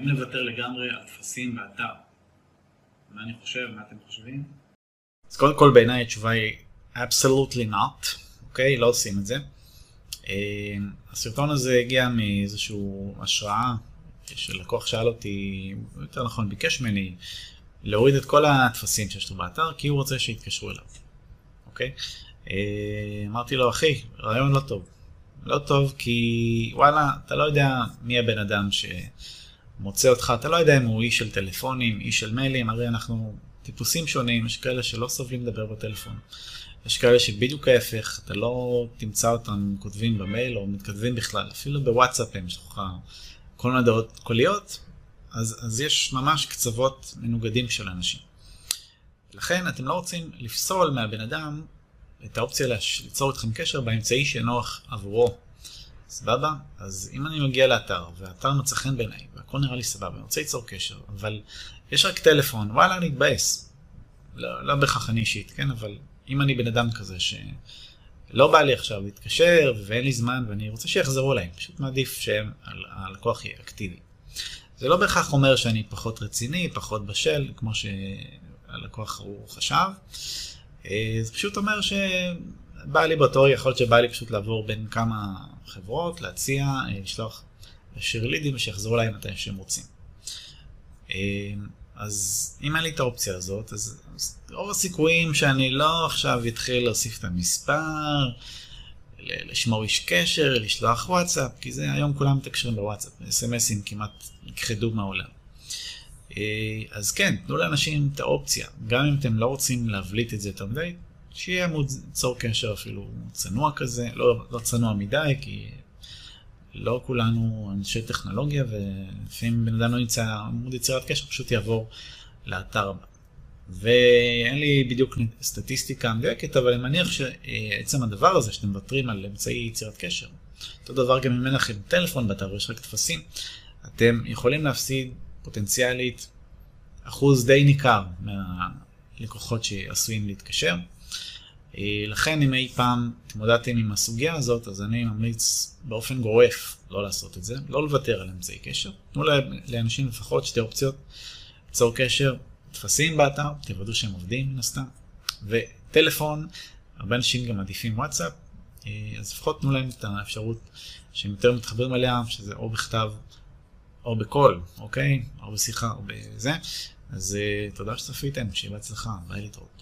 האם לוותר לגמרי על טפסים באתר? מה אני חושב? מה אתם חושבים? אז קודם כל בעיניי התשובה היא absolutely not, אוקיי? לא עושים את זה. אה, הסרטון הזה הגיע מאיזושהי השראה שלקוח שאל אותי, יותר נכון ביקש ממני להוריד את כל הטפסים שיש לו באתר כי הוא רוצה שיתקשרו אליו, אוקיי? אה, אמרתי לו אחי, רעיון לא טוב. לא טוב כי וואלה, אתה לא יודע מי הבן אדם שמוצא אותך, אתה לא יודע אם הוא איש של טלפונים, איש של מיילים, הרי אנחנו טיפוסים שונים, יש כאלה שלא סובלים לדבר בטלפון. יש כאלה שבדיוק ההפך, אתה לא תמצא אותם כותבים במייל או מתכתבים בכלל, אפילו בוואטסאפ הם יש לך כל מיני דעות קוליות, אז, אז יש ממש קצוות מנוגדים של אנשים. לכן אתם לא רוצים לפסול מהבן אדם את האופציה ליצור איתכם קשר באמצעי שנוח עבורו. סבבה? אז אם אני מגיע לאתר, והאתר מצא חן בעיניי, והכל נראה לי סבבה, אני רוצה ליצור קשר, אבל יש רק טלפון, וואלה, אני אתבאס. לא, לא בהכרח אני אישית, כן? אבל אם אני בן אדם כזה שלא בא לי עכשיו להתקשר, ואין לי זמן, ואני רוצה שיחזרו אליי, פשוט מעדיף שהלקוח יהיה אקטיבי. זה לא בהכרח אומר שאני פחות רציני, פחות בשל, כמו שהלקוח הוא חשב. אה, זה פשוט אומר שבא לי באותו יכול להיות שבא לי פשוט לעבור בין כמה חברות, להציע, אה, לשלוח לשיר לידים שיחזרו אליי מתי שהם רוצים. אה, אז אם אין לי את האופציה הזאת, אז, אז רוב הסיכויים שאני לא עכשיו אתחיל להוסיף את המספר, לשמור איש קשר, לשלוח וואטסאפ, כי זה היום כולם מתקשרים בוואטסאפ, אס.אם.אסים כמעט נכחדו מהעולם. אה, אז כן, תנו לאנשים את האופציה, גם אם אתם לא רוצים להבליט את זה יותר מדי, שיהיה עמוד צור קשר אפילו צנוע כזה, לא, לא צנוע מדי, כי לא כולנו אנשי טכנולוגיה, ולפעמים בן אדם לא נמצא עמוד יצירת קשר, פשוט יעבור לאתר. ואין לי בדיוק סטטיסטיקה מדויקת, אבל אני מניח שעצם הדבר הזה שאתם מוותרים על אמצעי יצירת קשר, אותו דבר גם אם אין לכם טלפון באתר ויש רק טפסים, אתם יכולים להפסיד פוטנציאלית אחוז די ניכר מהלקוחות שעשויים להתקשר. אה, לכן אם אי פעם התמודדתם עם הסוגיה הזאת, אז אני ממליץ באופן גורף לא לעשות את זה, לא לוותר על אמצעי קשר. תנו לאנשים לפחות שתי אופציות, ליצור קשר, טפסים באתר, תוודאו שהם עובדים מן הסתם, וטלפון, הרבה אנשים גם מעדיפים וואטסאפ, אה, אז לפחות תנו להם את האפשרות שהם יותר מתחברים אליה, שזה או בכתב או בקול, אוקיי? או בשיחה או בזה. אז uh, תודה שצפיתם, שיהיה בהצלחה, ביי להתראות.